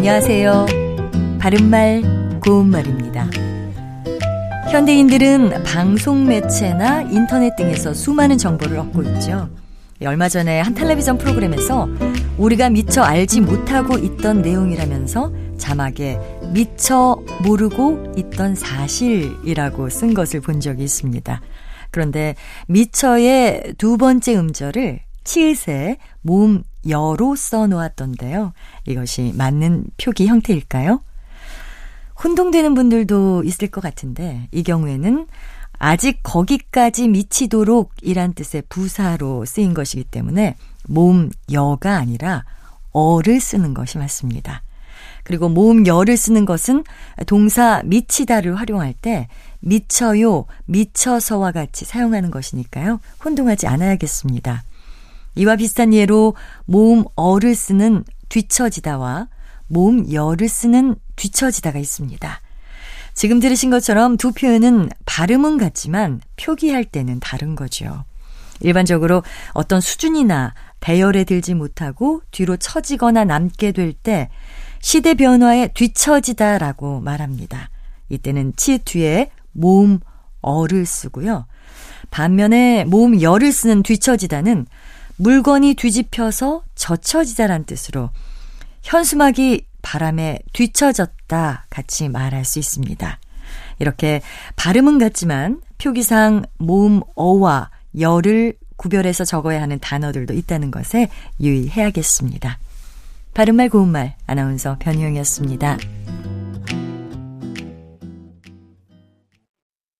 안녕하세요. 바른말, 고운말입니다. 현대인들은 방송 매체나 인터넷 등에서 수많은 정보를 얻고 있죠. 얼마 전에 한 텔레비전 프로그램에서 우리가 미처 알지 못하고 있던 내용이라면서 자막에 미처 모르고 있던 사실이라고 쓴 것을 본 적이 있습니다. 그런데 미처의 두 번째 음절을 칠세 모음 여로 써 놓았던데요. 이것이 맞는 표기 형태일까요? 혼동되는 분들도 있을 것 같은데 이 경우에는 아직 거기까지 미치도록 이란 뜻의 부사로 쓰인 것이기 때문에 모음 여가 아니라 어를 쓰는 것이 맞습니다. 그리고 모음 여를 쓰는 것은 동사 미치다를 활용할 때 미쳐요, 미쳐서와 같이 사용하는 것이니까요. 혼동하지 않아야겠습니다. 이와 비슷한 예로 모음 어를 쓰는 뒤처지다와 모음 여를 쓰는 뒤처지다가 있습니다. 지금 들으신 것처럼 두 표현은 발음은 같지만 표기할 때는 다른 거죠. 일반적으로 어떤 수준이나 대열에 들지 못하고 뒤로 처지거나 남게 될 때 시대 변화에 뒤처지다라고 말합니다. 이때는 치 뒤에 모음 어를 쓰고요. 반면에 모음 여를 쓰는 뒤처지다는 물건이 뒤집혀서 젖혀지다란 뜻으로 현수막이 바람에 뒤처졌다 같이 말할 수 있습니다. 이렇게 발음은 같지만 표기상 모음 어와 열을 구별해서 적어야 하는 단어들도 있다는 것에 유의해야겠습니다. 바른말 고운말 아나운서 변희영이었습니다.